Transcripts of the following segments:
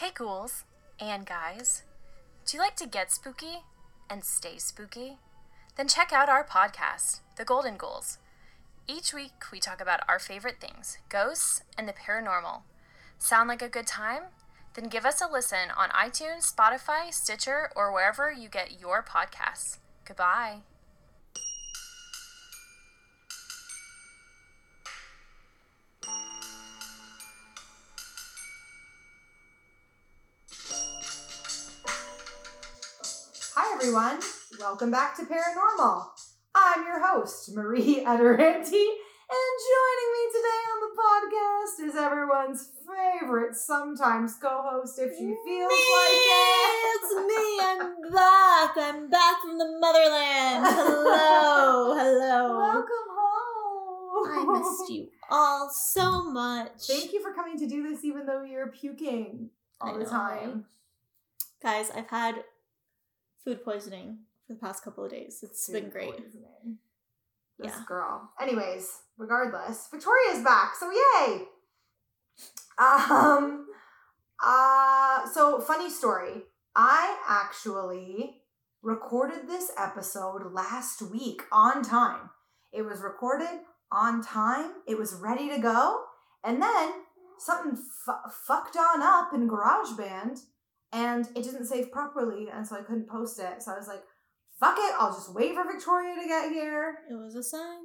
Hey, ghouls and guys. Do you like to get spooky and stay spooky? Then check out our podcast, The Golden Ghouls. Each week, we talk about our favorite things ghosts and the paranormal. Sound like a good time? Then give us a listen on iTunes, Spotify, Stitcher, or wherever you get your podcasts. Goodbye. Everyone. Welcome back to Paranormal. I'm your host, Marie Ederanti, and joining me today on the podcast is everyone's favorite, sometimes co-host if she feels like it. It's me. I'm back. I'm back from the motherland. Hello. Hello. Welcome home. I missed you all so much. Thank you for coming to do this, even though you're puking all I the know, time. Guys, I've had food poisoning for the past couple of days. It's been great. poisoning. This Yeah. girl. Anyways, regardless, Victoria's back, so yay! Um uh so funny story. I actually recorded this episode last week on time. It was recorded on time. It was ready to go. And then something fu- fucked on up in GarageBand and it didn't save properly and so I couldn't post it. So I was like, fuck it, I'll just wait for Victoria to get here. It was a sign.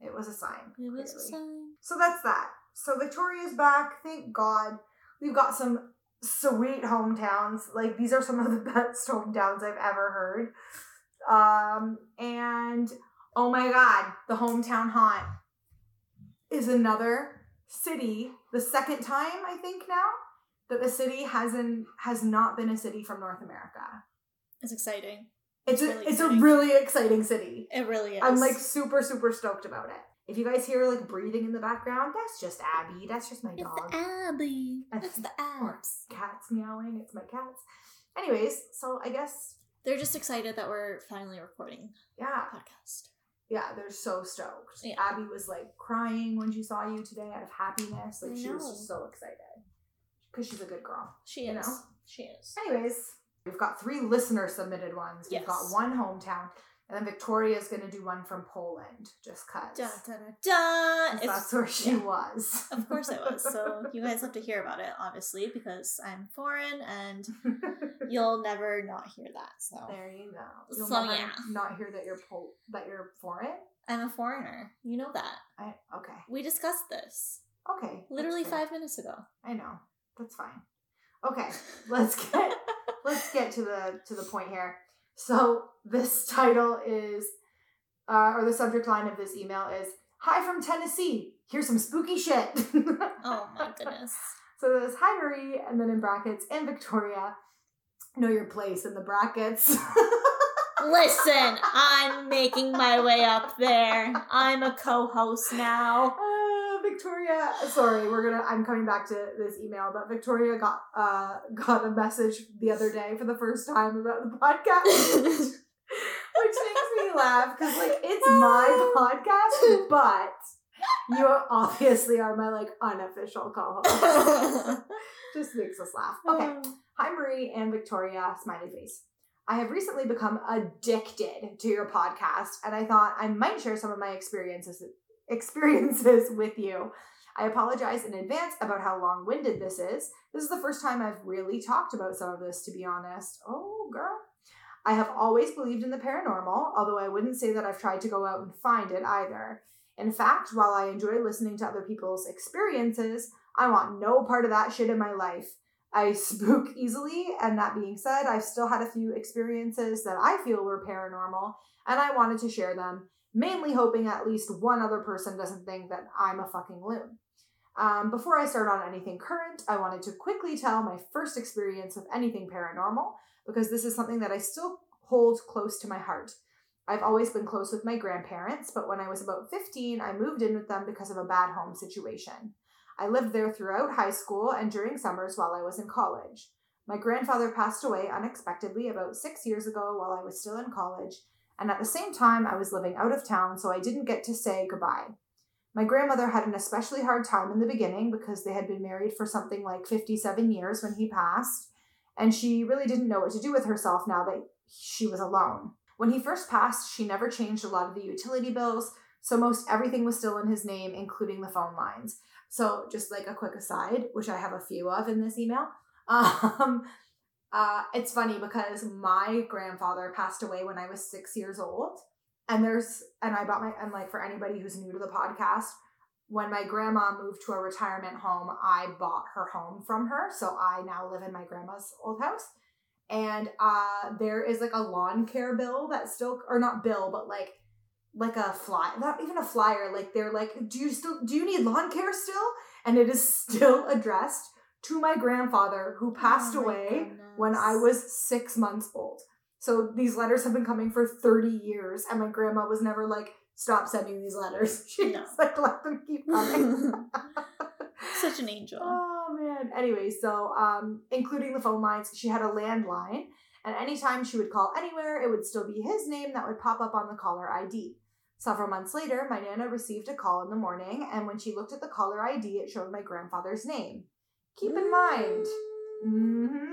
It was a sign. It was a sign. So that's that. So Victoria's back, thank God. We've got some sweet hometowns. Like these are some of the best hometowns I've ever heard. Um, and oh my God, the hometown haunt is another city. The second time I think now that the city hasn't has not been a city from North America. It's exciting. It's It's a, really it's a exciting. really exciting city. It really is. I'm like super, super stoked about it. If you guys hear like breathing in the background, that's just Abby. That's just my it's dog. Abby. That's- It's the abs. Cats meowing. It's my cats. Anyways, so I guess They're just excited that we're finally recording yeah, a podcast. yeah, they're so stoked. Yeah. Abby was like crying when she saw you today out of happiness. Like I she was just so excited because she's a good girl. She You is. know? She is. Anyways, we've got three listener submitted ones. We've got one hometown, and then Victoria's gonna do one from Poland, just cause. Dun, dun, dun. 'cause If- that's where she yeah. was. Of course I was. So you guys have to hear about it, obviously, because I'm foreign and you'll never not hear that. So There you go. You'll So, never yeah. not hear that you're pol- that you're foreign. I'm a foreigner. You know that. I okay. We discussed this Okay. literally five minutes ago. I know. That's fine. Okay. Let's get let's get to the to the point here. So this title is uh, or the subject line of this email is Hi from Tennessee. Here's some spooky shit. Oh my goodness. So there's Hi Marie and then in brackets and Victoria. Know your place in the brackets. Listen, I'm making my way up there. I'm a co-host now. Victoria, sorry, we're gonna. I'm coming back to this email, but Victoria got uh got a message the other day for the first time about the podcast, which makes me laugh because like it's my podcast, but you obviously are my like unofficial co-host. Just makes us laugh. Okay, hi Marie and Victoria, smiley face. I have recently become addicted to your podcast, and I thought I might share some of my experiences experiences with you. I apologize in advance about how long winded this is. This is the first time I've really talked about some of this, to be honest. Oh, girl. I have always believed in the paranormal, although I wouldn't say that I've tried to go out and find it either. In fact, while I enjoy listening to other people's experiences, I want no part of that shit in my life. I spook easily, and that being said, I've still had a few experiences that I feel were paranormal, and I wanted to share them mainly hoping at least one other person doesn't think that I'm a fucking loon. Um, before I start on anything current, I wanted to quickly tell my first experience with anything paranormal because this is something that I still hold close to my heart. I've always been close with my grandparents, but when I was about 15, I moved in with them because of a bad home situation. I lived there throughout high school and during summers while I was in college. My grandfather passed away unexpectedly about six years ago while I was still in college, and at the same time, I was living out of town, so I didn't get to say goodbye. My grandmother had an especially hard time in the beginning because they had been married for something like 57 years when he passed, and she really didn't know what to do with herself now that she was alone. When he first passed, she never changed a lot of the utility bills, so most everything was still in his name, including the phone lines. So, just like a quick aside, which I have a few of in this email, um, uh, it's funny because my grandfather passed away when I was six years old. And there's, and I bought my, and like for anybody who's new to the podcast, when my grandma moved to a retirement home, I bought her home from her. So I now live in my grandma's old house. And uh, there is like a lawn care bill that still, or not bill, but like like a fly not even a flyer like they're like do you still do you need lawn care still and it is still addressed to my grandfather who passed Oh away when i was six months old so these letters have been coming for 30 years and my grandma was never like stop sending these letters she No. was like let them keep coming Such an angel. Oh man. Anyway, so um, including the phone lines, she had a landline, and anytime she would call anywhere, it would still be his name that would pop up on the caller ID. Several months later, my nana received a call in the morning, and when she looked at the caller ID, it showed my grandfather's name. Keep in mind, hmm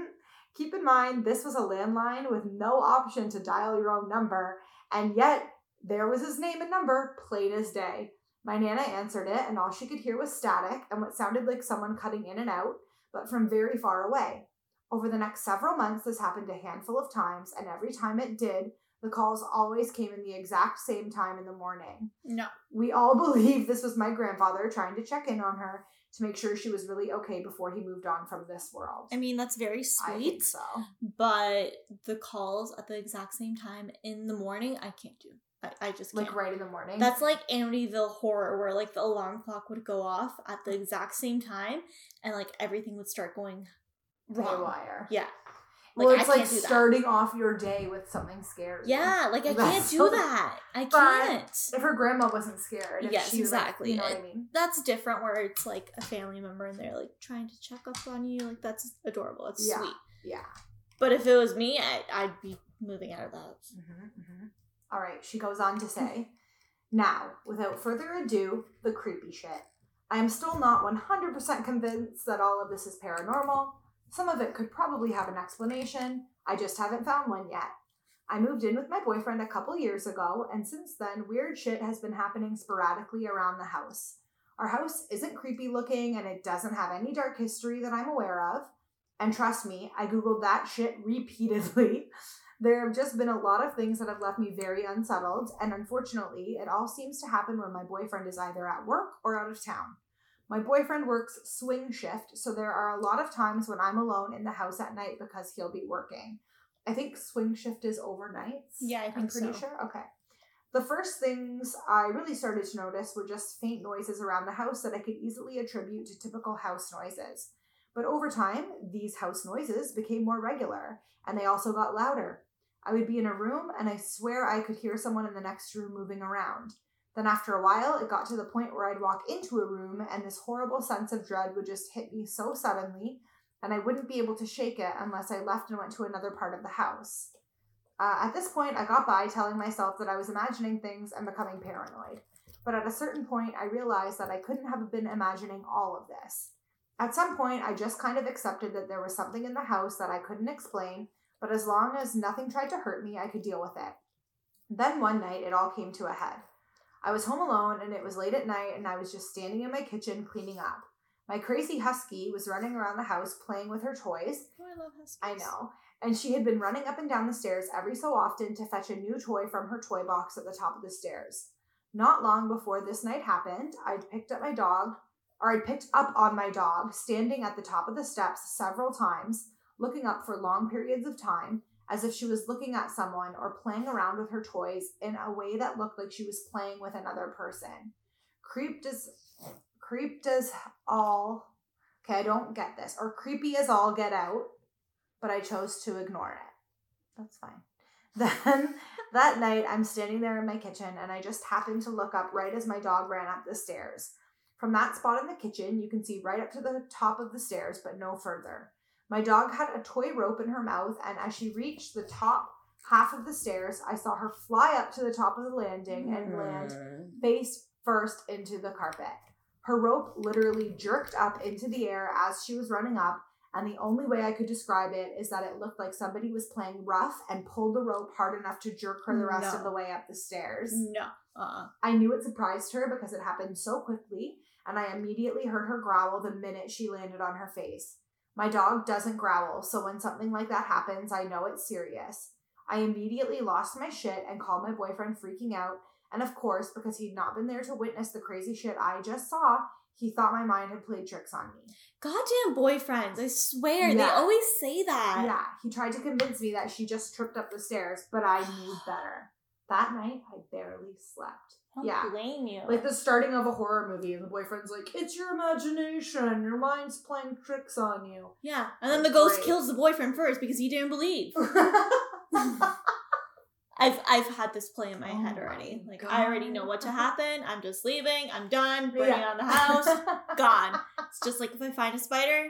keep in mind, this was a landline with no option to dial your own number, and yet there was his name and number, plain as day. My Nana answered it, and all she could hear was static and what sounded like someone cutting in and out, but from very far away. Over the next several months, this happened a handful of times, and every time it did, the calls always came in the exact same time in the morning. No. We all believe this was my grandfather trying to check in on her to make sure she was really okay before he moved on from this world. I mean, that's very I think sweet, so. but the calls at the exact same time in the morning, I can't do. I, I just can't. Like right in the morning. That's like Amityville Horror, where like the alarm clock would go off at the mm. exact same time, and like everything would start going wrong. haywire. Yeah, well, it's like do that. starting off your day with something scary. yeah. Like I That's can't do that. I can't. If her grandma wasn't scared. If Yes, she was, like- exactly. you know what I mean? That's different, where it's like a family member and they're like trying to check up on you. Like that's adorable. It's Yeah. sweet. Yeah. But if it was me, I, I'd be moving out of the house. Mm-hmm, All right, she goes on to say, Now, without further ado, the creepy shit. I am still not 100% convinced that all of this is paranormal. Some of it could probably have an explanation. I just haven't found one yet. I moved in with my boyfriend a couple years ago, and since then, weird shit has been happening sporadically around the house. Our house isn't creepy looking, and it doesn't have any dark history that I'm aware of. And trust me, I googled that shit repeatedly. There have just been a lot of things that have left me very unsettled, and unfortunately, it all seems to happen when my boyfriend is either at work or out of town. My boyfriend works swing shift, so there are a lot of times when I'm alone in the house at night because he'll be working. I think swing shift is overnights. Yeah, I I'm pretty so. sure. Okay. The first things I really started to notice were just faint noises around the house that I could easily attribute to typical house noises. But over time, these house noises became more regular, and they also got louder. I would be in a room, and I swear I could hear someone in the next room moving around. Then, after a while, it got to the point where I'd walk into a room, and this horrible sense of dread would just hit me so suddenly, and I wouldn't be able to shake it unless I left and went to another part of the house. Uh, at this point, I got by telling myself that I was imagining things and becoming paranoid. But at a certain point, I realized that I couldn't have been imagining all of this. At some point, I just kind of accepted that there was something in the house that I couldn't explain, but as long as nothing tried to hurt me, I could deal with it. Then one night, it all came to a head. I was home alone and it was late at night, and I was just standing in my kitchen cleaning up. My crazy husky was running around the house playing with her toys, Oh, I love huskies. I know. And she had been running up and down the stairs every so often to fetch a new toy from her toy box at the top of the stairs. Not long before this night happened, I'd picked up my dog, or I'd picked up on my dog, standing at the top of the steps several times, looking up for long periods of time, as if she was looking at someone or playing around with her toys in a way that looked like she was playing with another person. Creeped as creeped as all okay, I don't get this. Or creepy as all get out but I chose to ignore it. That's fine. Then that night, I'm standing there in my kitchen and I just happened to look up right as my dog ran up the stairs. From that spot in the kitchen, you can see right up to the top of the stairs, but no further. My dog had a toy rope in her mouth, and as she reached the top half of the stairs, I saw her fly up to the top of the landing and land face first into the carpet. Her rope literally jerked up into the air as she was running up, and the only way I could describe it is that it looked like somebody was playing rough and pulled the rope hard enough to jerk her the rest No. of the way up the stairs. No. Uh. I knew it surprised her because it happened so quickly, and I immediately heard her growl the minute she landed on her face. My dog doesn't growl, so when something like that happens, I know it's serious. I immediately lost my shit and called my boyfriend freaking out, and of course, because he'd not been there to witness the crazy shit I just saw, he thought my mind had played tricks on me. Goddamn boyfriends! I swear they always say that. Yeah, he tried to convince me that she just tripped up the stairs, but I knew better. That night, I barely slept. I don't Yeah. blame you. Like the starting of a horror movie, and the boyfriend's like, It's your imagination, your mind's playing tricks on you. yeah, and then the ghost Great. kills the boyfriend first because he didn't believe. I've I've had this play in my Oh head my already. Like I already know what to happen. I'm just leaving. I'm done. Burning Yeah. down the house. Gone. It's just like if I find a spider,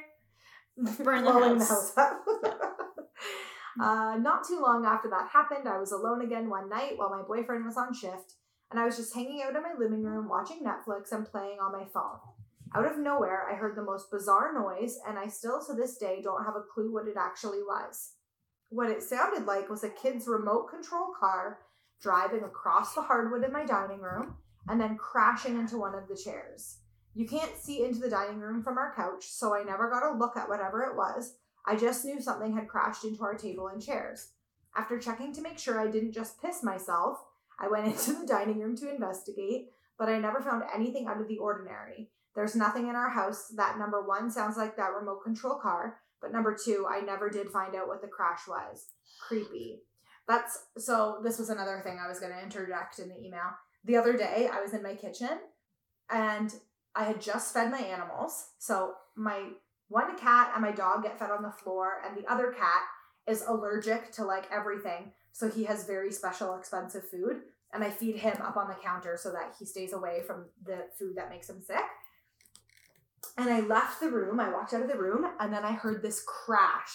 Burn the house. up. uh, not too long after that happened, I was alone again one night while my boyfriend was on shift, and I was just hanging out in my living room watching Netflix and playing on my phone. Out of nowhere, I heard the most bizarre noise, and I still to this day don't have a clue what it actually was. What it sounded like was a kid's remote control car driving across the hardwood in my dining room and then crashing into one of the chairs. You can't see into the dining room from our couch, so I never got a look at whatever it was. I just knew something had crashed into our table and chairs. After checking to make sure I didn't just piss myself, I went into the dining room to investigate, but I never found anything out of the ordinary. There's nothing in our house that number one sounds like that remote control car, but number two, I never did find out what the crash was. Creepy. That's so. This was another thing I was going to interject in the email. The other day, I was in my kitchen and I had just fed my animals. So my one cat and my dog get fed on the floor, and the other cat is allergic to like everything. So he has very special, expensive food. And I feed him up on the counter so that he stays away from the food that makes him sick. And I left the room, I walked out of the room, and then I heard this crash.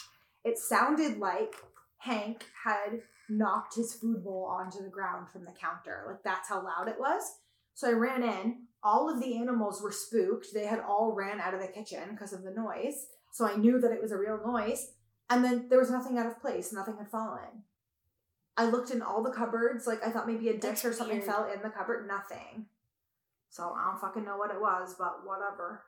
It sounded like Hank had knocked his food bowl onto the ground from the counter. Like that's how loud it was. So I ran in. All of the animals were spooked. They had all ran out of the kitchen because of the noise. So I knew that it was a real noise. And then there was nothing out of place. Nothing had fallen. I looked in all the cupboards. Like I thought maybe a dish That's or something weird. fell in the cupboard. Nothing. So I don't fucking know what it was, but whatever.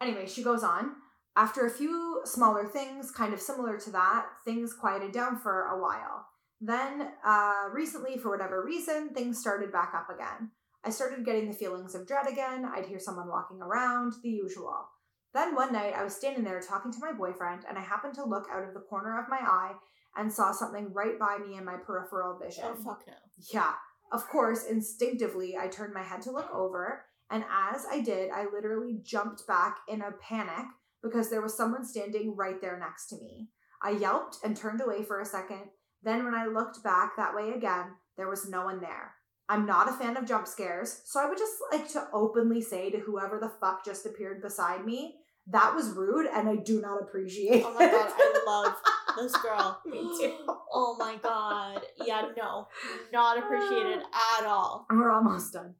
Anyway, she goes on. After a few smaller things, kind of similar to that, things quieted down for a while. Then, uh, recently, for whatever reason, things started back up again. I started getting the feelings of dread again. I'd hear someone walking around, the usual. Then one night, I was standing there talking to my boyfriend, and I happened to look out of the corner of my eye and saw something right by me in my peripheral vision. oh fuck no. Yeah. Of course, instinctively, I turned my head to look over, and as I did, I literally jumped back in a panic because there was someone standing right there next to me. I yelped and turned away for a second. Then, when I looked back that way again, there was no one there. I'm not a fan of jump scares, so I would just like to openly say to whoever the fuck just appeared beside me, that was rude and I do not appreciate it. Oh my god. I love this girl. Me too. Oh my god. Yeah, no. Not appreciated at all. We're almost done.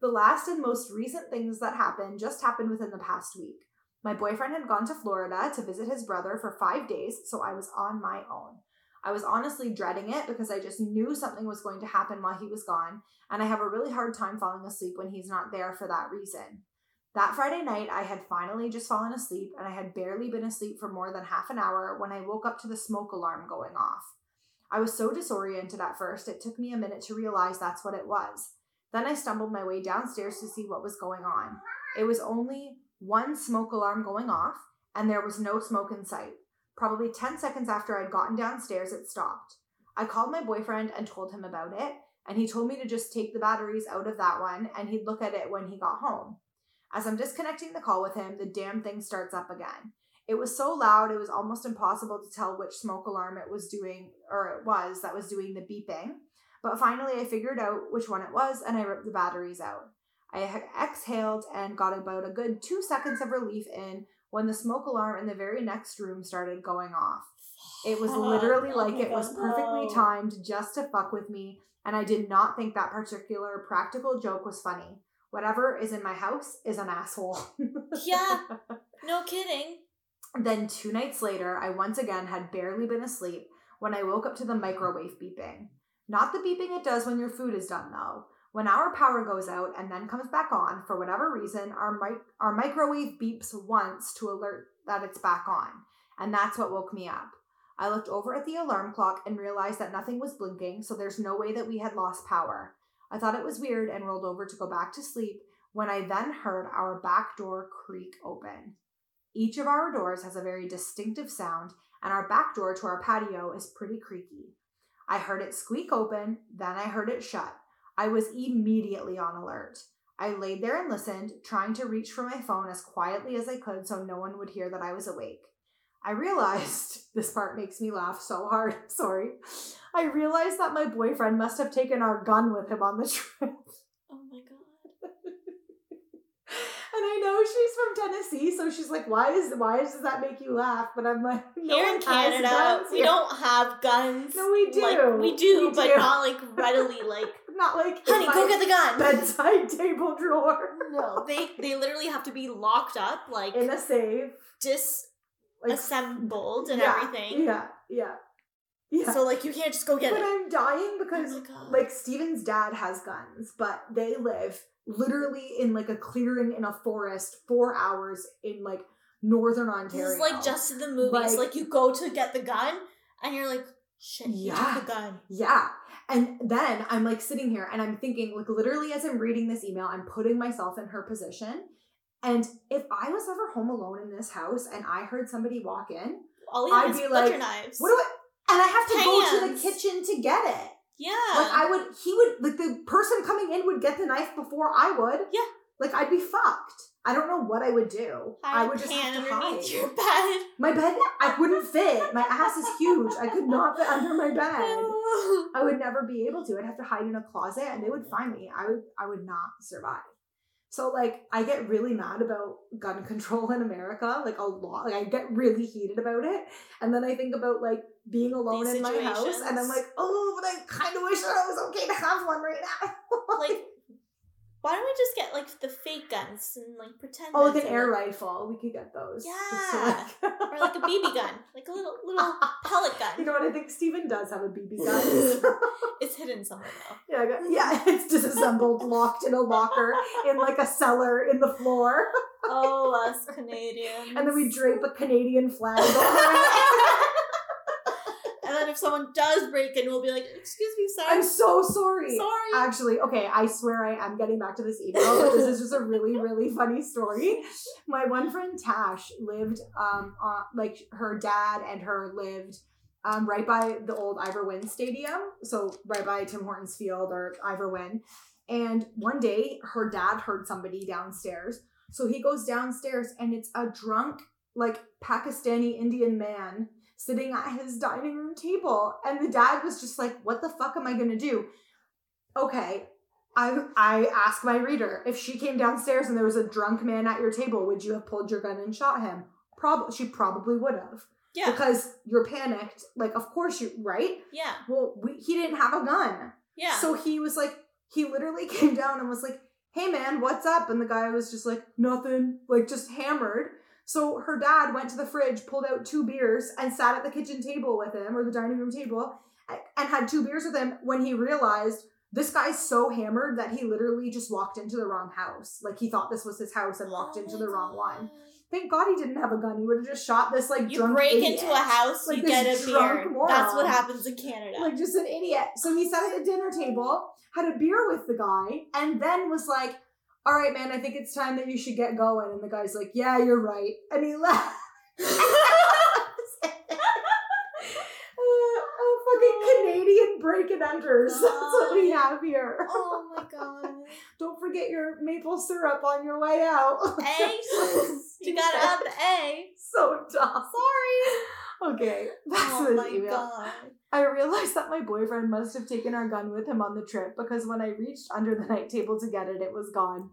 The last and most recent things that happened just happened within the past week. My boyfriend had gone to Florida to visit his brother for five days, so I was on my own. I was honestly dreading it because I just knew something was going to happen while he was gone, and I have a really hard time falling asleep when he's not there for that reason. That Friday night, I had finally just fallen asleep, and I had barely been asleep for more than half an hour when I woke up to the smoke alarm going off. I was so disoriented at first, it took me a minute to realize that's what it was. Then I stumbled my way downstairs to see what was going on. It was only one smoke alarm going off, and there was no smoke in sight. Probably 10 seconds after I'd gotten downstairs, it stopped. I called my boyfriend and told him about it, and he told me to just take the batteries out of that one and he'd look at it when he got home. As I'm disconnecting the call with him, the damn thing starts up again. It was so loud, it was almost impossible to tell which smoke alarm it was doing, or it was, that was doing the beeping. But finally, I figured out which one it was and I ripped the batteries out. I exhaled and got about a good two seconds of relief in when the smoke alarm in the very next room started going off. It was literally Oh like it was perfectly timed just to fuck with me, and I did not think that particular practical joke was funny. Whatever is in my house is an asshole. Yeah. No kidding. Then, two nights later, I once again had barely been asleep when I woke up to the microwave beeping. Not the beeping it does when your food is done, though. When our power goes out and then comes back on, for whatever reason, our, mic- our microwave beeps once to alert that it's back on. And that's what woke me up. I looked over at the alarm clock and realized that nothing was blinking, so there's no way that we had lost power. I thought it was weird and rolled over to go back to sleep when I then heard our back door creak open. Each of our doors has a very distinctive sound, and our back door to our patio is pretty creaky. I heard it squeak open, then I heard it shut. I was immediately on alert. I laid there and listened, trying to reach for my phone as quietly as I could so no one would hear that I was awake. I realized this part makes me laugh so hard. Sorry. I realized that my boyfriend must have taken our gun with him on the trip. Oh my god. And I know she's from Tennessee, so she's like, "Why is why does that make you laugh?" But I'm like, no Here in Canada, we here. don't have guns. No, we do. Like, we do, We but do. not like readily. Like, not like honey, go get the gun. bedside table drawer No, they they literally have to be locked up, like in a safe, like disassembled and yeah, everything. Yeah, yeah, yeah. So like you can't just go get but it. I'm dying because Oh like Steven's dad has guns, but they live literally in like a clearing in a forest, four hours in like northern Ontario. This is like just in the movies. Like- Like, you go to get the gun and you're like, shit, Yeah. gun. Yeah. And then I'm like sitting here and I'm thinking, like, literally, as I'm reading this email, I'm putting myself in her position. And if I was ever home alone in this house and I heard somebody walk in, I'd be like, knives. what do I, and I have to go to the kitchen to get it. yeah. Like, I would, he would, like, the person coming in would get the knife before I would. Yeah. Like, I'd be fucked. I don't know what I would do. I Hide would just have to hide. your bed. My bed, I wouldn't fit. My ass is huge. I could not fit under my bed. I would never be able to. I'd have to hide in a closet and they would find me. I would I would not survive. So like I get really mad about gun control in America, like a lot. Like I get really heated about it. And then I think about like being alone in my house and I'm like, oh, but I kind of wish that I was okay to have one right now. like, why don't we just get like the fake guns and like pretend? oh, like an air rifle. We could get those. Yeah. like- or like a BB gun, like a little little pellet gun. You know what? I think Steven does have a BB gun. it's hidden somewhere though. Yeah, I got- yeah, it's disassembled, locked in a locker in like a cellar in the floor, Oh, us Canadians. and then we drape a Canadian flag over it. If someone does break in, we'll be like, "Excuse me, sir. I'm so sorry. sorry." Actually, okay, I swear I am getting back to this email, but this is just a really, really funny story. My one friend Tash lived, um, on, like her dad and her lived, um, right by the old Ivor Wynne Stadium, so right by Tim Hortons Field or Ivor Wynne. And one day, her dad heard somebody downstairs, so he goes downstairs, and it's a drunk, like Pakistani Indian man sitting at his dining room table, and the dad was just like, "What the fuck am I gonna do?" okay i i ask my reader if she came downstairs and there was a drunk man at your table would you have pulled your gun and shot him? Probably she probably would have. Yeah, because you're panicked like of course you right? Yeah, well we, he didn't have a gun. Yeah. so he was like he literally came down and was like hey man what's up? And the guy was just like nothing like just hammered so her dad went to the fridge pulled out two beers and sat at the kitchen table with him or the dining room table and had two beers with him when he realized this guy's so hammered that he literally just walked into the wrong house like he thought this was his house and walked Oh into the wrong one thank god he didn't have a gun he would have just shot this like You drunk break idiot. into a house, Like you get a beer. moron. That's what happens in Canada. like just an idiot. So he sat at the dinner table, had a beer with the guy, and then was like, "All right, man, I think it's time that you should get going." And the guy's like, "Yeah, you're right," and he left. Uh, a fucking Canadian break and enters. That's what we have here. oh my god. Don't forget your maple syrup on your way out. A. you gotta add the A. so dumb. Sorry. Okay, back Oh my god. I realized that my boyfriend must have taken our gun with him on the trip because when I reached under the night table to get it, it was gone.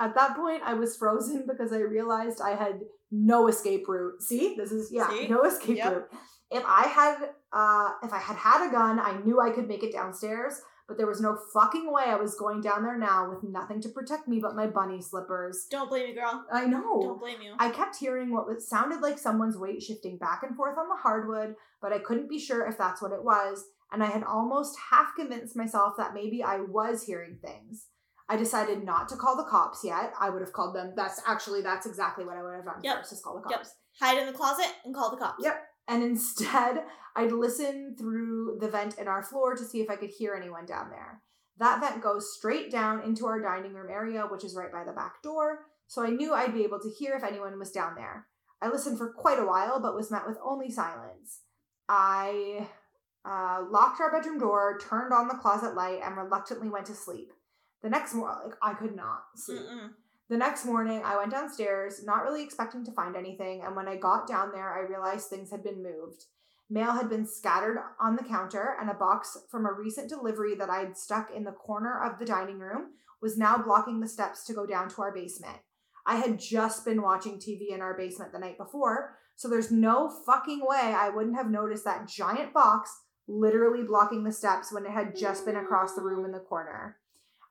At that point, I was frozen because I realized I had no escape route. See, this is yeah, See? no escape Yep. route. If I had, uh, if I had had a gun, I knew I could make it downstairs. But there was no fucking way I was going down there now with nothing to protect me but my bunny slippers. Don't blame me, girl. I know. Don't blame you. I kept hearing what was, sounded like someone's weight shifting back and forth on the hardwood, but I couldn't be sure if that's what it was, and I had almost half convinced myself that maybe I was hearing things. I decided not to call the cops yet. I would have called them. That's actually that's exactly what I would have done Yep. first, is call the cops. Yep. cops. Hide in the closet and call the cops. Yep. And instead, I'd listen through the vent in our floor to see if I could hear anyone down there. That vent goes straight down into our dining room area, which is right by the back door, so I knew I'd be able to hear if anyone was down there. I listened for quite a while, but was met with only silence. I uh, locked our bedroom door, turned on the closet light, and reluctantly went to sleep. The next morning, like, I could not sleep. Mm-mm. The next morning, I went downstairs, not really expecting to find anything, and when I got down there, I realized things had been moved. Mail had been scattered on the counter, and a box from a recent delivery that I'd stuck in the corner of the dining room was now blocking the steps to go down to our basement. I had just been watching TV in our basement the night before, so there's no fucking way I wouldn't have noticed that giant box literally blocking the steps when it had just been across the room in the corner.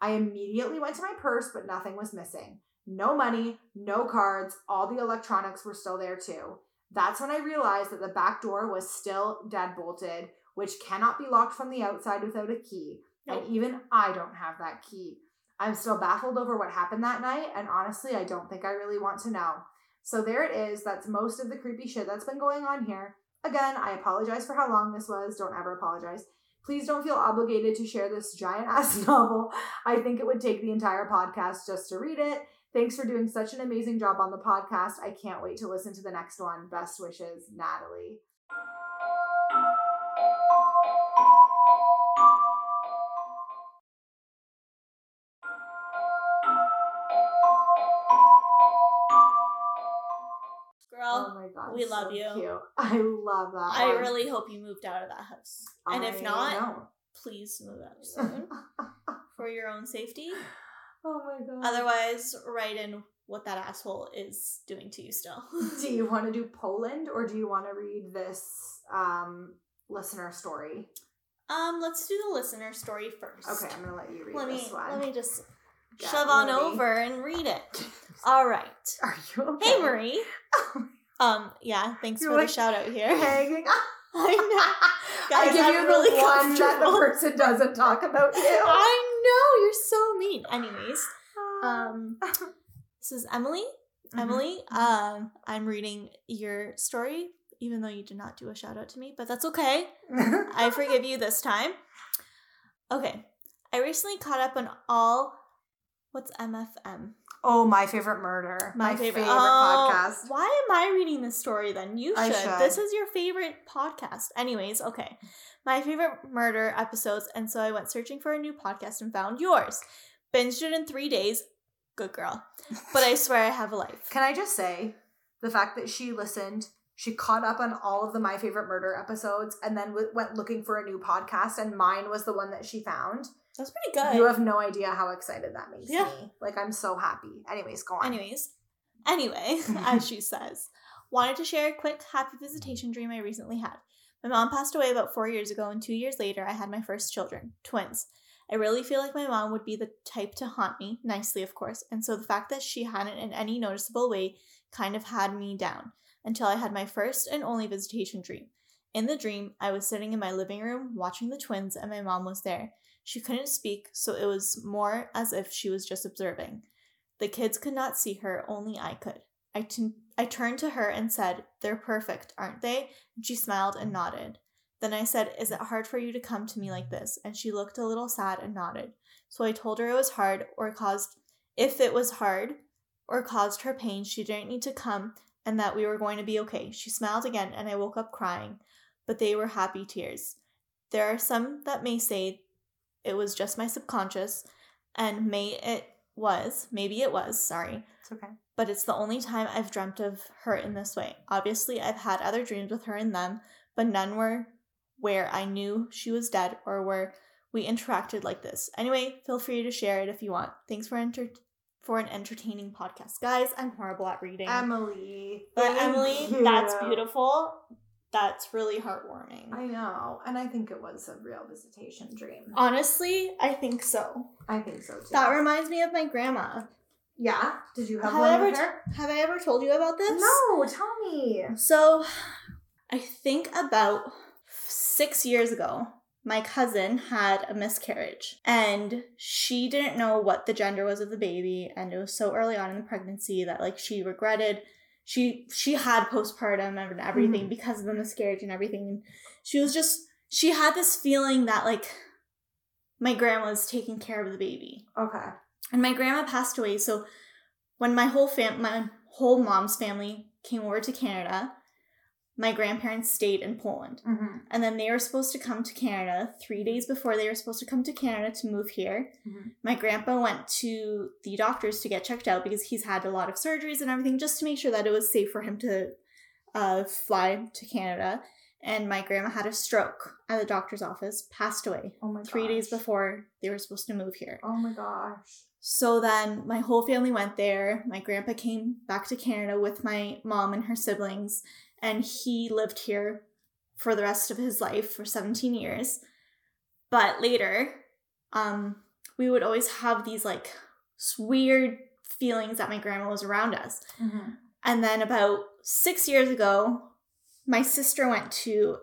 I immediately went to my purse, but nothing was missing. No money, no cards, all the electronics were still there too. That's when I realized that the back door was still deadbolted, which cannot be locked from the outside without a key. Nope. And even I don't have that key. I'm still baffled over what happened that night, and honestly, I don't think I really want to know. So there it is. That's most of the creepy shit that's been going on here. Again, I apologize for how long this was. Don't ever apologize. Please don't feel obligated to share this giant ass novel. I think it would take the entire podcast just to read it. Thanks for doing such an amazing job on the podcast. I can't wait to listen to the next one. Best wishes, Natalie. Girl, oh my god, we so love you. Cute. I love that. I one. really hope you moved out of that house. And if not, know. please move out soon for your own safety. oh my god. Otherwise, write in what that asshole is doing to you still. do you want to do Poland or do you want to read this um listener story? um, let's do the listener story first. Okay, I'm gonna let you read Let me one. let me just Get shove on over and read it. All right. Are you okay? Hey Marie. um, yeah, thanks You're for like the shout out here. Hanging. I know. I Guys, give I'm you the really one that the person doesn't talk about you. I know, you're so mean. Anyways, um this is Emily. Mhm. Emily, um, I'm reading your story, even though you did not do a shout out to me, but that's okay. I forgive you this time. Okay. I recently caught up on all what's MFM? Oh, my favorite murder. My, favorite, Oh, podcast. Why am I reading this story then? You should. should. This is your favorite podcast. Anyways, okay. My favorite murder episodes, and so I went searching for a new podcast and found yours. Binged it in three days. Good girl. But I swear I have a life. Can I just say the fact that she listened, she caught up on all of the My Favorite Murder episodes, and then w- went looking for a new podcast, and mine was the one that she found. That's pretty good. You have no idea how excited that makes Yeah. me. Like I'm so happy. Anyways, go on. Anyways, anyway, as she says, wanted to share a quick happy visitation dream I recently had. My mom passed away about four years ago, and two years later, I had my first children, twins. I really feel like my mom would be the type to haunt me, nicely, of course, and so the fact that she hadn't in any noticeable way kind of had me down until I had my first and only visitation dream. In the dream, I was sitting in my living room watching the twins, and my mom was there. She couldn't speak, so it was more as if she was just observing. The kids could not see her, only I could. I, t- I turned to her and said, They're perfect, aren't they? She smiled and nodded. Then I said, Is it hard for you to come to me like this? And she looked a little sad and nodded. So I told her it was hard or caused, if it was hard or caused her pain, she didn't need to come and that we were going to be okay. She smiled again and I woke up crying, but they were happy tears. There are some that may say it was just my subconscious, and may it was, maybe it was, sorry, It's okay. but it's the only time I've dreamt of her in this way. Obviously, I've had other dreams with her in them, but none were where I knew she was dead or where we interacted like this. Anyway, feel free to share it if you want. Thanks for enter- for an entertaining podcast. Guys, I'm horrible at reading. Emily. but Emily, you. that's beautiful. That's really heartwarming. I know, and I think it was a real visitation dream. Honestly, I think so. I think so too. That reminds me of my grandma. yeah. Did you have, Have one I ever with her? have I ever told you about this? No, tell me. So, I think about six years ago, my cousin had a miscarriage and she didn't know what the gender was of the baby. And it was so early on in the pregnancy that, like, she regretted. She she had postpartum and everything Mhm. because of the miscarriage and everything. She was just she had this feeling that like my grandma was taking care of the baby Okay. and my grandma passed away so when my whole fam my whole mom's family came over to canada my grandparents stayed in poland Mm-hmm. and then they were supposed to come to canada three days before they were supposed to come to canada to move here Mhm. my grandpa went to the doctors to get checked out because he's had a lot of surgeries and everything just to make sure that it was safe for him to uh, fly to canada and my grandma had a stroke at the doctor's office passed away Oh three days before they were supposed to move here Oh my gosh. so then my whole family went there. My grandpa came back to Canada with my mom and her siblings, and he lived here for the rest of his life for 17 years. But later, um, we would always have these like weird feelings that my grandma was around us. Mm-hmm. And then about six years ago, my sister went to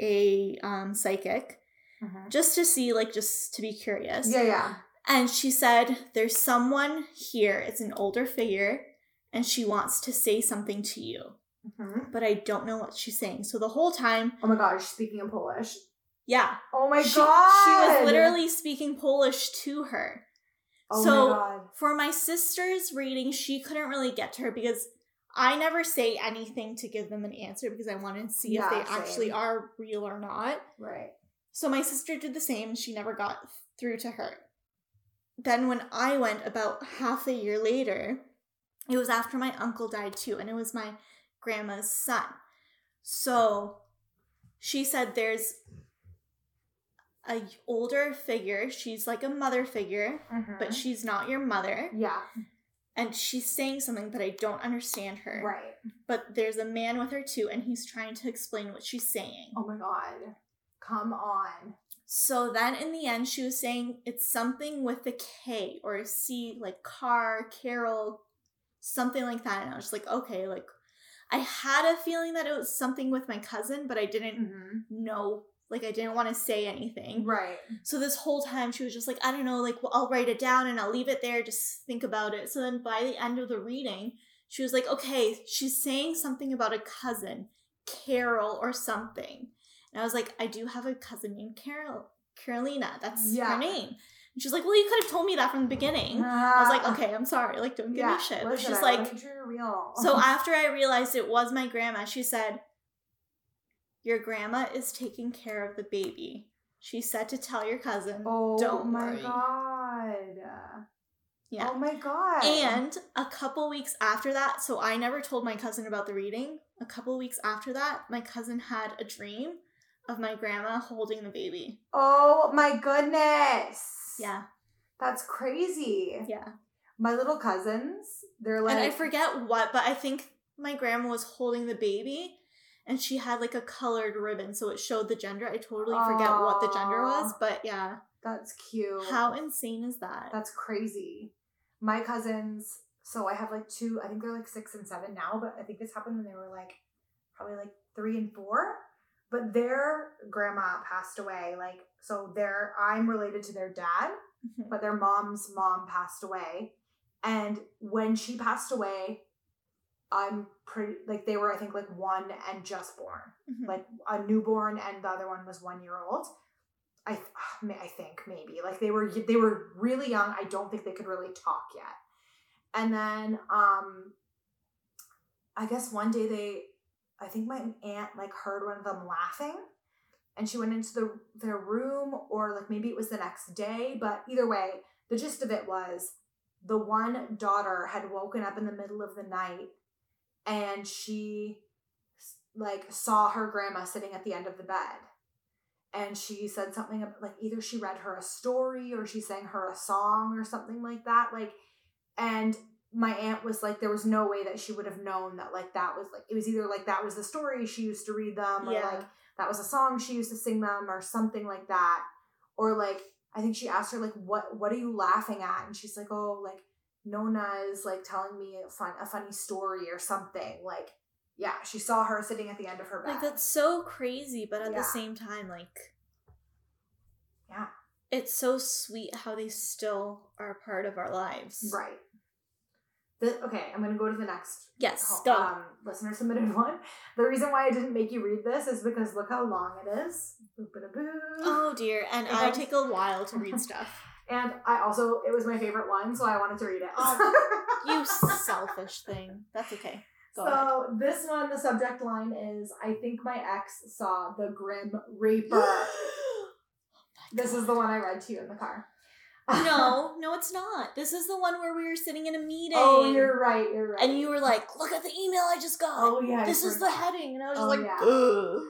a um, psychic Mm-hmm. just to see, like, just to be curious. Yeah, yeah. And she said, There's someone here, it's an older figure, and she wants to say something to you. Mm-hmm. But I don't know what she's saying. So the whole time, Oh my gosh, speaking in Polish. yeah. Oh my she, god. she was literally speaking Polish to her. Oh so my god. for my sister's reading, she couldn't really get to her because I never say anything to give them an answer because I want to see Yeah, if they actually are real or not. Right. So my sister did the same. She never got through to her. Then when I went about half a year later, it was after my uncle died too, and it was my grandma's son. So she said there's a older figure. She's like a mother figure, Mm-hmm. but she's not your mother. yeah. And she's saying something, but I don't understand her. Right. But there's a man with her too, and he's trying to explain what she's saying. Oh my god. Come on. So then in the end, she was saying it's something with a K or a C, like car, Carol, something like that. And I was like, okay, like I had a feeling that it was something with my cousin, but I didn't Mm-hmm. know, like I didn't want to say anything. Right. So this whole time she was just like, I don't know, like well, I'll write it down and I'll leave it there, just think about it. So then by the end of the reading, she was like, okay, she's saying something about a cousin, Carol or something. And I was like, I do have a cousin named Carol, Carolina. That's Yeah. her name. And she's like, well, you could have told me that from the beginning. I was like, ah. okay, I'm sorry. Like, don't give Yeah. me shit. But she's I like, wanna make sure you're real. so after I realized it was my grandma, she said, Your grandma is taking care of the baby. She said to tell your cousin, oh don't my worry. god. Yeah. Oh my god. And a couple weeks after that, so I never told my cousin about the reading. A couple weeks after that, my cousin had a dream of my grandma holding the baby. oh my goodness. Yeah. That's crazy. Yeah. My little cousins, they're like and I forget what, but I think my grandma was holding the baby and she had like a colored ribbon so it showed the gender. I totally forget what the gender was, but yeah. that's cute. How insane is that? That's crazy. My cousins, so I have like two, I think they're like six and seven now, but I think this happened when they were like probably like three and four. But their grandma passed away. Like, so their I'm related to their dad, Mhm. but their mom's mom passed away. And when she passed away, I'm pretty like they were, I think, like one and just born Mhm. like a newborn and the other one was one year old i th- I think maybe like they were they were really young i don't think they could really talk yet and then um i guess one day they i think my aunt like heard one of them laughing and she went into the their room or like maybe it was the next day but either way the gist of it was the one daughter had woken up in the middle of the night and she like saw her grandma sitting at the end of the bed and she said something like either she read her a story or she sang her a song or something like that like and my aunt was like, there was no way that she would have known that like that was like it was either like that was the story she used to read them, or Yeah. like that was a song she used to sing them, or something like that, or like I think she asked her like, what what are you laughing at? And she's like, oh, like Nona is like telling me a fun a funny story or something. Like, yeah, she saw her sitting at the end of her bed. Like that's so crazy, but at Yeah. the same time, like yeah, it's so sweet how they still are part of our lives. right. The, okay, I'm gonna go to the next Yes, Oh, go. Um, listener submitted one. The reason why I didn't make you read this is because look how long it is. Oh dear, and I And- take a while to read stuff. And I also, it was my favorite one, so I wanted to read it. You selfish thing. That's okay. Go ahead. so this one, the subject line is, I think my ex saw the Grim Reaper. this is the one I read to you in the car. No, no, it's not. This is the one where we were sitting in a oh, meeting. oh, you're right, you're right. And you were like, "Look at the email I just got. oh, yeah. This is the heading," and I was just Oh, like, yeah. "Ugh."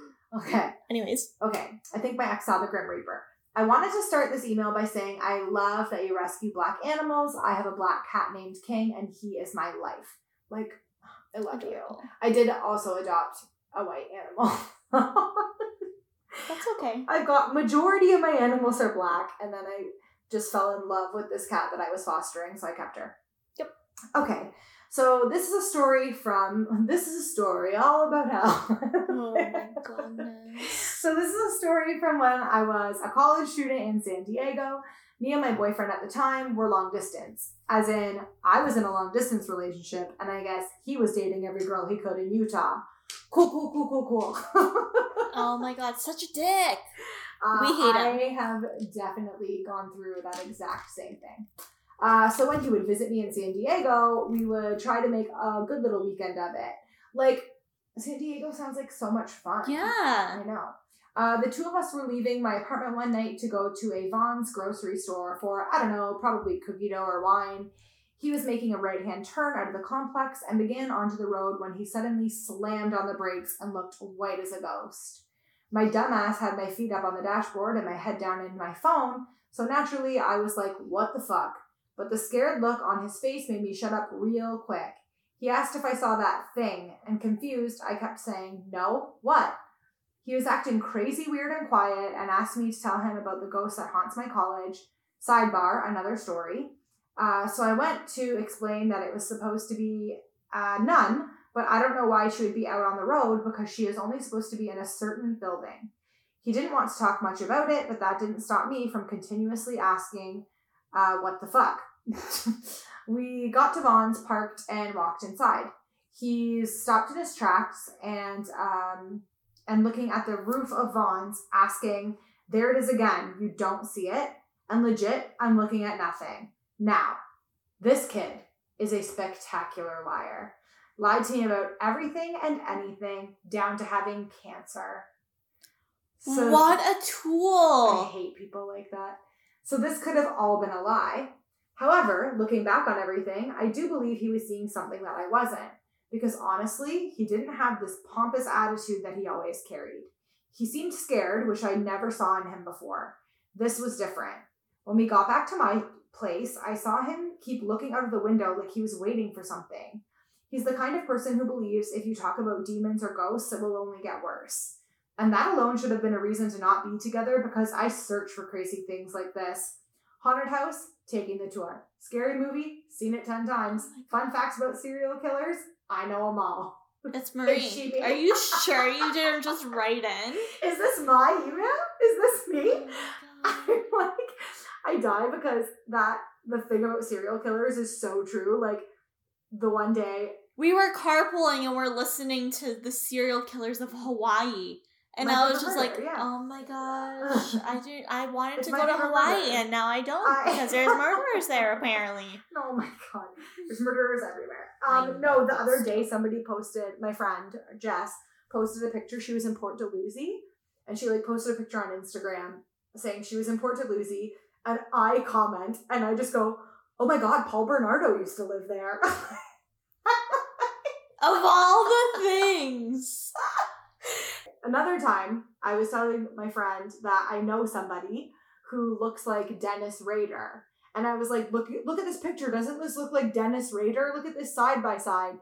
Okay. Anyways, Okay, I think my ex saw the Grim Reaper. I wanted to start this email by saying I love that you rescue black animals. I have a black cat named King, and he is my life. Like, I love you. I did also adopt a white animal. That's okay. I got majority of my animals are black, and then I just fell in love with this cat that I was fostering, so I kept her. Yep. Okay, so this is a story from. This is a story all about how. Oh my goodness. So this is a story from when I was a college student in San Diego. Me and my boyfriend at the time were long distance. As in, I was in a long distance relationship, and I guess he was dating every girl he could in Utah. Cool, cool, cool, cool, cool. Oh my god, such a dick. Uh, We hate I have definitely gone through that exact same thing. Uh, so when he would visit me in San Diego, we would try to make a good little weekend of it. Like San Diego sounds like so much fun. Yeah. I know. Uh, the two of us were leaving my apartment one night to go to a Vons grocery store for, I don't know, probably cookie dough or wine. He was making a right hand turn out of the complex and began onto the road when he suddenly slammed on the brakes and looked white as a ghost. My dumbass had my feet up on the dashboard and my head down in my phone, so naturally I was like, what the fuck? But the scared look on his face made me shut up real quick. He asked if I saw that thing, and confused, I kept saying, No, what? He was acting crazy weird and quiet and asked me to tell him about the ghost that haunts my college. Sidebar, another story. Uh, so I went to explain that it was supposed to be a nun, but I don't know why she would be out on the road because she is only supposed to be in a certain building. He didn't want to talk much about it, but that didn't stop me from continuously asking, uh, what the fuck? we got to Vons, parked, and walked inside. He stopped in his tracks and um, and looking at the roof of Vons, asking, "There it is again. You don't see it?" And legit, I'm looking at nothing. Now, this kid is a spectacular liar. Lied to me about everything and anything, down to having cancer. So- what a tool. I hate people like that. So this could have all been a lie. However, looking back on everything, I do believe he was seeing something that I wasn't. Because honestly, he didn't have this pompous attitude that he always carried. He seemed scared, which I never saw in him before. This was different. When we got back to my place, I saw him keep looking out of the window like he was waiting for something. He's the kind of person who believes if you talk about demons or ghosts, it will only get worse. And that alone should have been a reason to not be together because I search for crazy things like this. Haunted house, taking the tour. Scary movie, seen it 10 times. Oh Fun facts about serial killers, I know them all. It's Marie. Are you sure you didn't just write in? Is this my email? Is this oh me? Oh. I'm like, I die because that, the thing about serial killers is so true. Like, the one day We were carpooling and we're listening to the serial killers of Hawaii. And Life I was just Murder, like, yeah. oh my gosh, I do. I wanted It's to go to Hawaii, murder. and now I don't I- because there's murderers there apparently. Oh my god, there's murderers everywhere. Um, no, the other day somebody posted, my friend Jess posted a picture. She was in Port Dalhousie, and she like posted a picture on Instagram saying she was in Port Dalhousie, and I comment and I just go, "Oh my god, Paul Bernardo used to live there." Of all the things, Another time, I was telling my friend that I know somebody who looks like Dennis Rader. And I was like, look, look at this picture. Doesn't this look like Dennis Rader? Look at this side by side.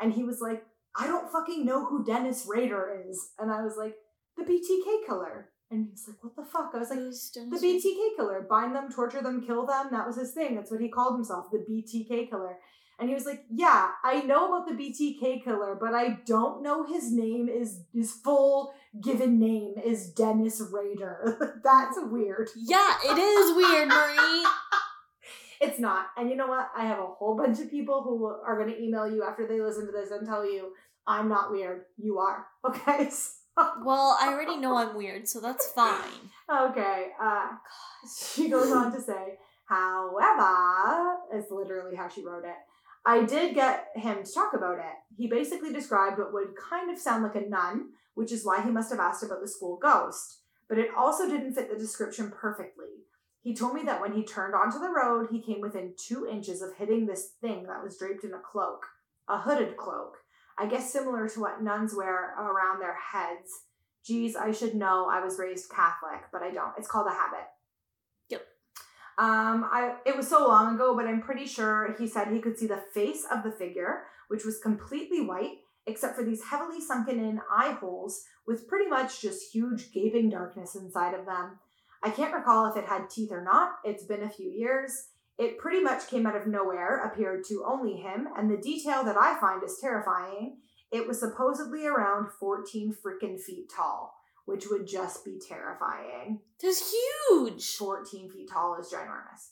And he was like, I don't fucking know who Dennis Rader is. And I was like, the BTK killer. And he's like, what the fuck? I was like, the BTK killer. Bind them, torture them, kill them. That was his thing. That's what he called himself, the BTK killer. And he was like, yeah, I know about the BTK killer, but I don't know his name is his full given name is Dennis Rader. That's weird. Yeah, it is weird, Marie. It's not. And you know what? I have a whole bunch of people who are going to email you after they listen to this and tell you, I'm not weird. You are. Okay? So- Well, I already know I'm weird, so that's fine. okay. Uh, she goes on to say, however, is literally how she wrote it. I did get him to talk about it. He basically described what would kind of sound like a nun, which is why he must have asked about the school ghost. But it also didn't fit the description perfectly. He told me that when he turned onto the road, he came within two inches of hitting this thing that was draped in a cloak, a hooded cloak. I guess similar to what nuns wear around their heads. Geez, I should know. I was raised Catholic, but I don't. It's called a habit. Um, I it was so long ago, but I'm pretty sure he said he could see the face of the figure, which was completely white, except for these heavily sunken in eye holes with pretty much just huge gaping darkness inside of them. I can't recall if it had teeth or not. It's been a few years. It pretty much came out of nowhere, appeared to only him, and the detail that I find is terrifying. It was supposedly around 14 freaking feet tall, which would just be terrifying. That's huge. 14 feet tall is ginormous.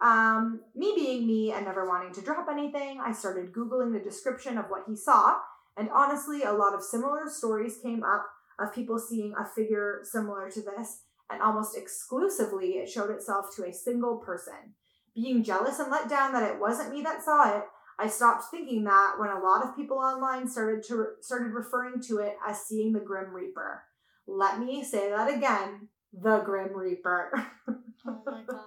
Um, me being me and never wanting to drop anything, I started Googling the description of what he saw, and honestly, a lot of similar stories came up of people seeing a figure similar to this, and almost exclusively it showed itself to a single person. Being jealous and let down that it wasn't me that saw it, I stopped thinking that when a lot of people online started to started referring to it as seeing the Grim Reaper. Let me say that again, the Grim Reaper. Oh my god.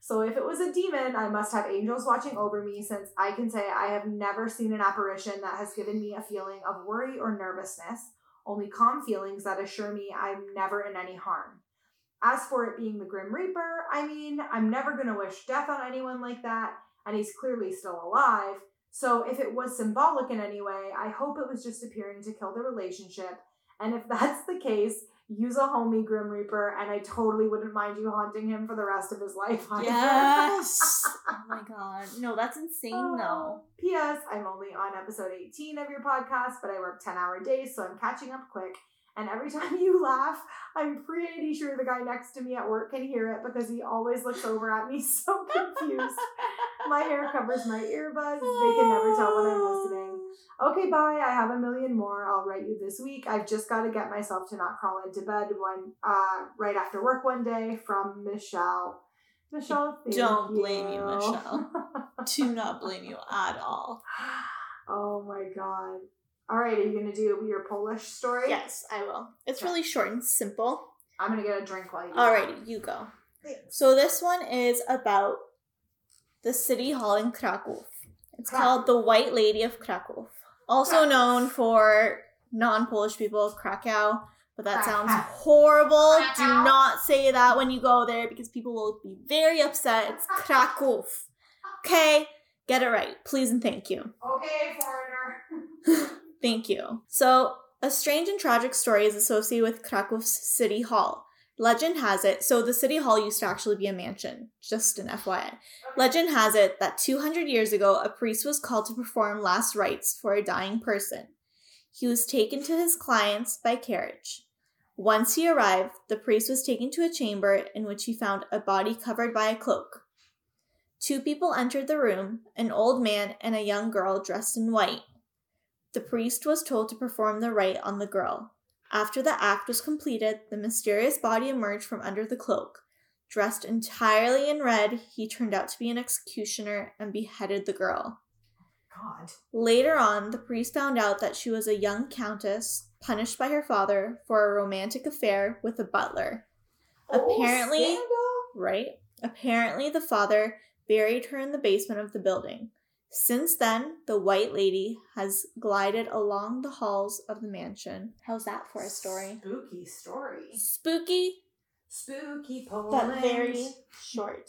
So if it was a demon, I must have angels watching over me since I can say I have never seen an apparition that has given me a feeling of worry or nervousness, only calm feelings that assure me I'm never in any harm. As for it being the Grim Reaper, I mean, I'm never going to wish death on anyone like that, and he's clearly still alive. So if it was symbolic in any way, I hope it was just appearing to kill the relationship. And if that's the case, use a homie Grim Reaper, and I totally wouldn't mind you haunting him for the rest of his life. either. Yes. oh my god. No, that's insane oh, though. Oh, P.S. I'm only on episode 18 of your podcast, but I work 10 hour days, so I'm catching up quick. And every time you laugh, I'm pretty sure the guy next to me at work can hear it because he always looks over at me so confused. my hair covers my earbuds. They can never tell when I'm listening. Okay, bye. I have a million more. I'll write you this week. I've just got to get myself to not crawl into bed one uh, right after work one day from Michelle. Michelle, Don't blame you, you. Michelle. Do not blame you at all. oh my god. All right, are you gonna do your Polish story? Yes, I will. It's Okay. really short and simple. I'm gonna get a drink while you. All right, you go. Thanks. So this one is about the city hall in Krakow. It's Krakow. called the White Lady of Krakow, also known for non-Polish people Krakow. But that sounds horrible. Do not say that when you go there because people will be very upset. It's Krakow. Okay, get it right, please and thank you. Okay, foreigner. Thank you. So, a strange and tragic story is associated with Krakow's City Hall. Legend has it, so the City Hall used to actually be a mansion, just an FYI. Legend has it that 200 years ago, a priest was called to perform last rites for a dying person. He was taken to his clients by carriage. Once he arrived, the priest was taken to a chamber in which he found a body covered by a cloak. Two people entered the room an old man and a young girl dressed in white. The priest was told to perform the rite on the girl. After the act was completed, the mysterious body emerged from under the cloak. Dressed entirely in red, he turned out to be an executioner and beheaded the girl. God. Later on, the priest found out that she was a young countess punished by her father for a romantic affair with a butler. Oh, Apparently- Oh, Right? Apparently, the father buried her in the basement of the building. Since then, the White Lady has glided along the halls of the mansion. How's that for a story? Spooky story. Spooky, Spooky but very short.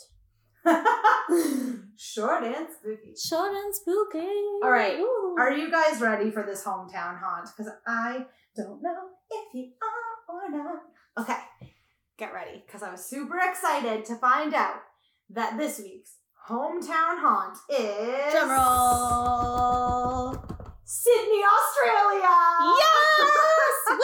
Short and spooky. Short and spooky. All right. Ooh. Are you guys ready for this hometown haunt? Because I don't know if you are or not. Okay, get ready. Because I was super excited to find out that this week's hometown haunt is. Drum roll. Sydney, Australia! Yes!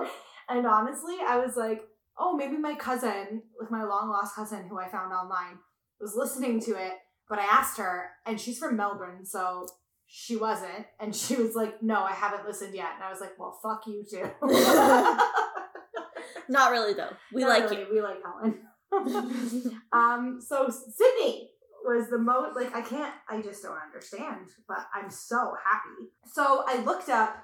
Woohoo! And honestly, I was like, oh, maybe my cousin, with my long lost cousin who I found online, was listening to it. But I asked her, and she's from Melbourne, so she wasn't. And she was like, no, I haven't listened yet. And I was like, well, fuck you too. Not really though. We Not like really, We like Helen. um, so Sydney was the most like I can't I just don't understand, but I'm so happy. So I looked up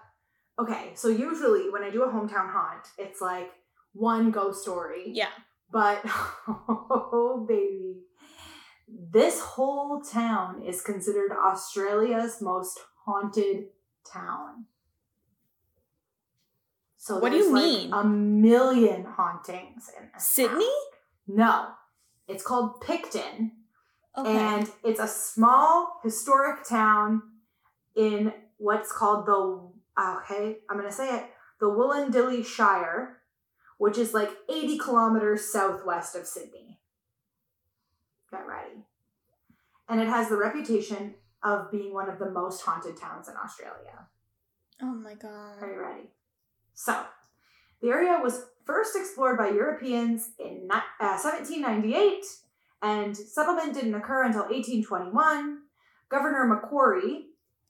okay, so usually when I do a hometown haunt, it's like one ghost story. Yeah. But oh baby. This whole town is considered Australia's most haunted town. So What do you like, mean? A million hauntings in this Sydney? town. No. It's called Picton. Okay. And it's a small historic town in what's called the okay, I'm gonna say it, the Wollondilly Shire, which is like 80 kilometers southwest of Sydney. Get ready. And it has the reputation of being one of the most haunted towns in Australia. oh my god. Are you ready? So, the area was first explored by Europeans in uh, 1798, and settlement didn't occur until 1821. Governor Macquarie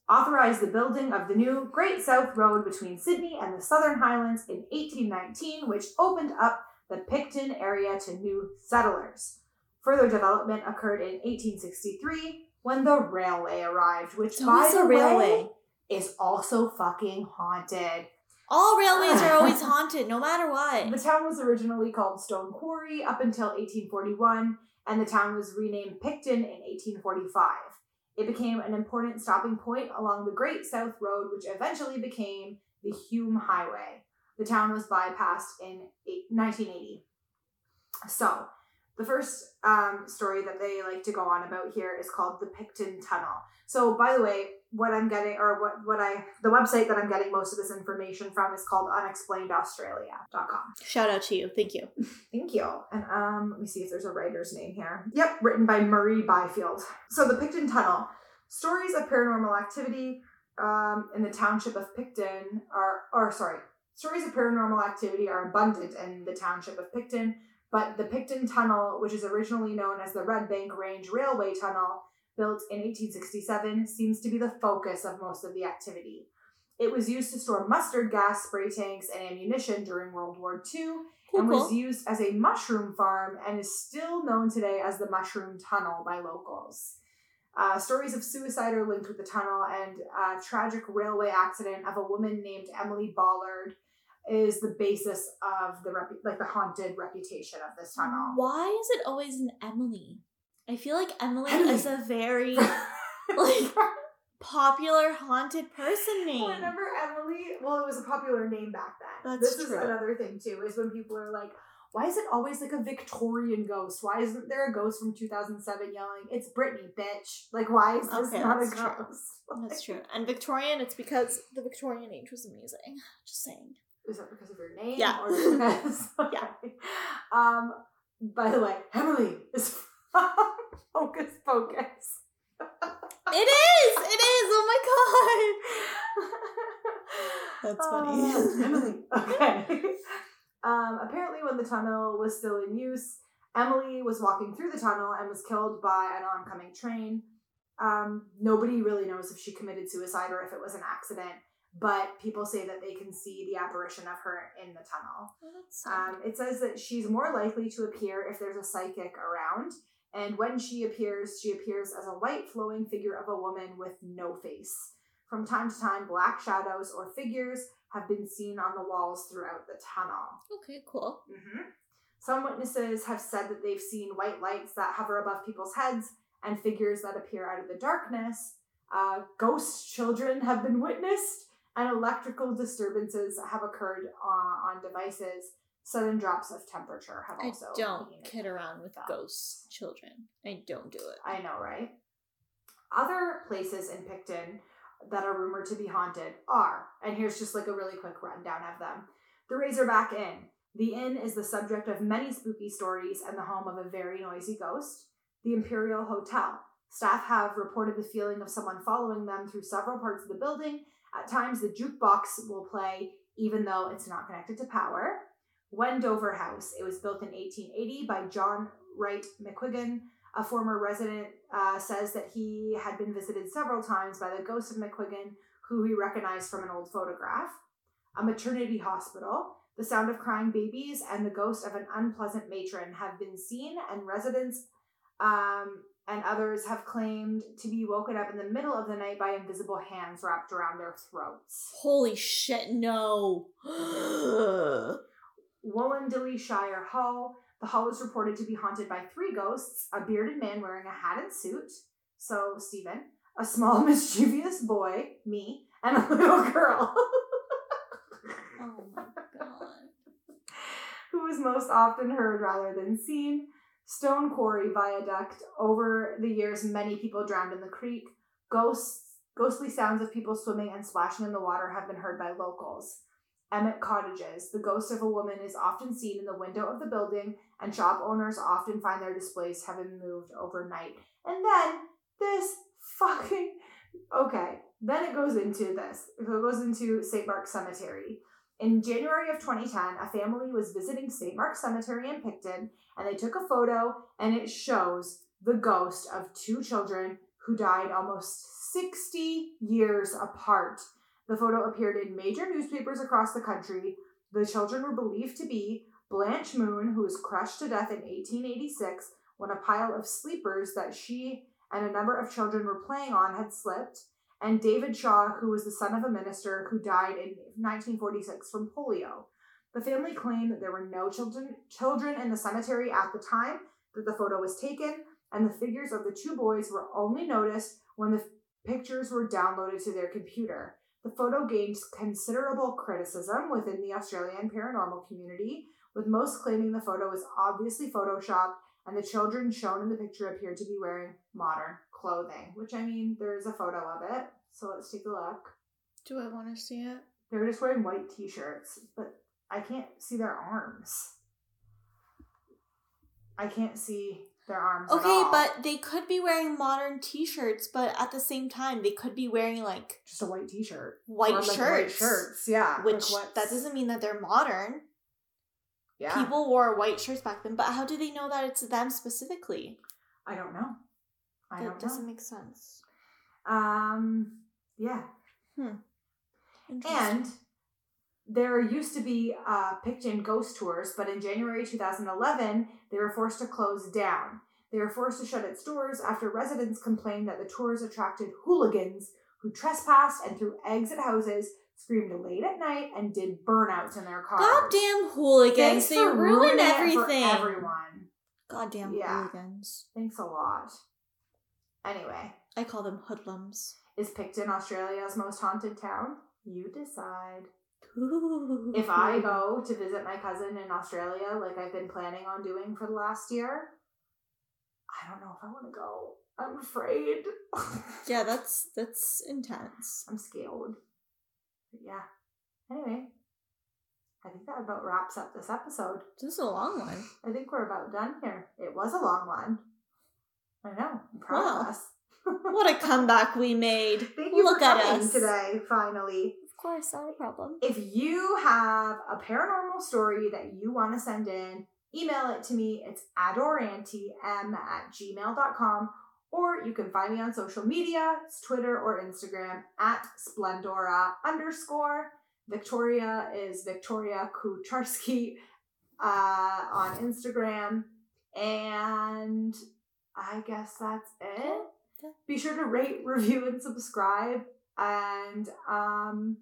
authorized the building of the new Great South Road between Sydney and the Southern Highlands in 1819, which opened up the Picton area to new settlers. Further development occurred in 1863 when the railway arrived, which, by the railway. way, is also fucking haunted. All railways are always haunted, no matter what. The town was originally called Stone Quarry up until 1841, and the town was renamed Picton in 1845. It became an important stopping point along the Great South Road, which eventually became the Hume Highway. The town was bypassed in 1980. So, the first um, story that they like to go on about here is called the Picton Tunnel. So, by the way, what I'm getting, or what, what I, the website that I'm getting most of this information from is called unexplainedaustralia.com. Shout out to you. Thank you. Thank you. And um, let me see if there's a writer's name here. Yep, written by Murray Byfield. So the Picton Tunnel. Stories of paranormal activity um, in the township of Picton are, or sorry, stories of paranormal activity are abundant in the township of Picton, but the Picton Tunnel, which is originally known as the Red Bank Range Railway Tunnel, built in 1867, seems to be the focus of most of the activity. It was used to store mustard gas, spray tanks, and ammunition during World War II Cool, and was cool. used as a mushroom farm and is still known today as the Mushroom Tunnel by locals. Uh, stories of suicide are linked with the tunnel, and a tragic railway accident of a woman named Emily Ballard is the basis of the repu- like the haunted reputation of this tunnel. Why is it always an Emily? I feel like Emily is a very like popular haunted person name. Whenever Emily, well, it was a popular name back then. That's this true. is another thing too, is when people are like, "Why is it always like a Victorian ghost? Why isn't there a ghost from 2007 yelling, "It's Britney, bitch"? Like, why is this Okay, not a true. ghost? That's true. And Victorian, it's because the Victorian age was amazing. Just saying. Is that because of your name? Yeah. Or because, Yeah. Um. By the way, Emily is Hocus Pocus. It is! It is! Oh my god! That's funny. Uh, Emily. Okay. um, apparently, when the tunnel was still in use, Emily was walking through the tunnel and was killed by an oncoming train. Um, nobody really knows if she committed suicide or if it was an accident, but people say that they can see the apparition of her in the tunnel. Oh, that's sad. Um, it says that she's more likely to appear if there's a psychic around. And when she appears, she appears as a white flowing figure of a woman with no face. From time to time, black shadows or figures have been seen on the walls throughout the tunnel. okay, cool. hmm Some witnesses have said that they've seen white lights that hover above people's heads and figures that appear out of the darkness. Uh, ghost children have been witnessed, and electrical disturbances have occurred uh, on devices Sudden drops of temperature have also. I don't kid around with that. ghost children. I don't do it. I know, right? Other places in Picton that are rumored to be haunted are, and here's just like a really quick rundown of them the Razorback Inn. The inn is the subject of many spooky stories and the home of a very noisy ghost. The Imperial Hotel. Staff have reported the feeling of someone following them through several parts of the building. At times, the jukebox will play even though it's not connected to power. Wendover House. It was built in 1880 by John Wright McQuiggan. A former resident uh, says that he had been visited several times by the ghost of McQuiggan, who he recognized from an old photograph. A maternity hospital. The sound of crying babies and the ghost of an unpleasant matron have been seen, and residents um, and others have claimed to be woken up in the middle of the night by invisible hands wrapped around their throats. Holy shit, no. Wollondilly Shire Hall. The hall is reported to be haunted by three ghosts a bearded man wearing a hat and suit, so Stephen, a small mischievous boy, me, and a little girl. oh my god. who is most often heard rather than seen. Stone Quarry Viaduct. Over the years, many people drowned in the creek. Ghosts, ghostly sounds of people swimming and splashing in the water have been heard by locals. Emmett Cottages. The ghost of a woman is often seen in the window of the building, and shop owners often find their displays been moved overnight. And then this fucking okay. Then it goes into this. It goes into St. Mark's Cemetery. In January of 2010, a family was visiting St. Mark's Cemetery in Picton, and they took a photo, and it shows the ghost of two children who died almost 60 years apart. The photo appeared in major newspapers across the country. The children were believed to be Blanche Moon, who was crushed to death in 1886 when a pile of sleepers that she and a number of children were playing on had slipped, and David Shaw, who was the son of a minister who died in 1946 from polio. The family claimed that there were no children children in the cemetery at the time that the photo was taken, and the figures of the two boys were only noticed when the pictures were downloaded to their computer. The photo gained considerable criticism within the Australian paranormal community, with most claiming the photo was obviously photoshopped and the children shown in the picture appeared to be wearing modern clothing. Which I mean, there's a photo of it, so let's take a look. Do I want to see it? They were just wearing white t-shirts, but I can't see their arms. I can't see their arms. Okay, but they could be wearing modern t-shirts, but at the same time, they could be wearing like just a white t-shirt. white Or, like, shirts. shirts, yeah. Which Like, that doesn't mean that they're modern. Yeah. People wore white shirts back then, but how do they know that it's them specifically? I don't know. I that don't know. That doesn't know. make sense. Um. Yeah. Interesting. And there used to be uh, Picton ghost tours, but in January 2011, they were forced to close down. They were forced to shut its doors after residents complained that the tours attracted hooligans who trespassed and threw eggs at houses, screamed late at night, and did burnouts in their cars. Goddamn hooligans! Thanks they ruin it for everything. everyone. Goddamn Yeah. hooligans. Thanks a lot. Anyway, I call them hoodlums. is Picton Australia's most haunted town? You decide. If if I go to visit my cousin in Australia, like I've been planning on doing for the last year, I don't know if I want to go. I'm afraid. yeah, that's that's intense. I'm scared. But yeah. Anyway, I think that about wraps up this episode. This is a long one. I think we're about done here. It was a long one. I know. I'm proud Wow. of us. What a comeback we made! Thank you Look for at coming us today, finally. Of course, not a problem. If you have a paranormal story that you want to send in, email it to me. It's adorantym at gmail.com. Or you can find me on social media. It's Twitter or Instagram at Splendora underscore. Victoria is Victoria Kucharski uh, on Instagram. And I guess that's it. Be sure to rate, review, and subscribe. And um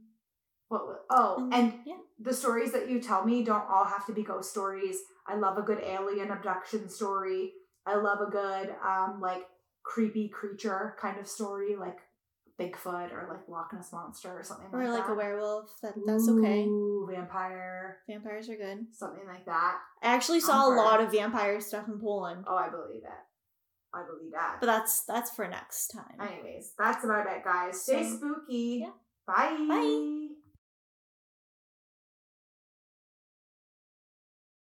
what oh, and yeah, the stories that you tell me don't all have to be ghost stories. I love a good alien abduction story. I love a good um like creepy creature kind of story, like Bigfoot or like Loch Ness monster or something Or like like that. a werewolf. That that's okay. Ooh, vampire, Vampires are good. something like that. I actually saw a lot of vampire stuff in Poland. Oh, I believe it. I believe that. But that's that's for next time. Anyways, that's about it, guys. Stay So, spooky. yeah. Bye. Bye.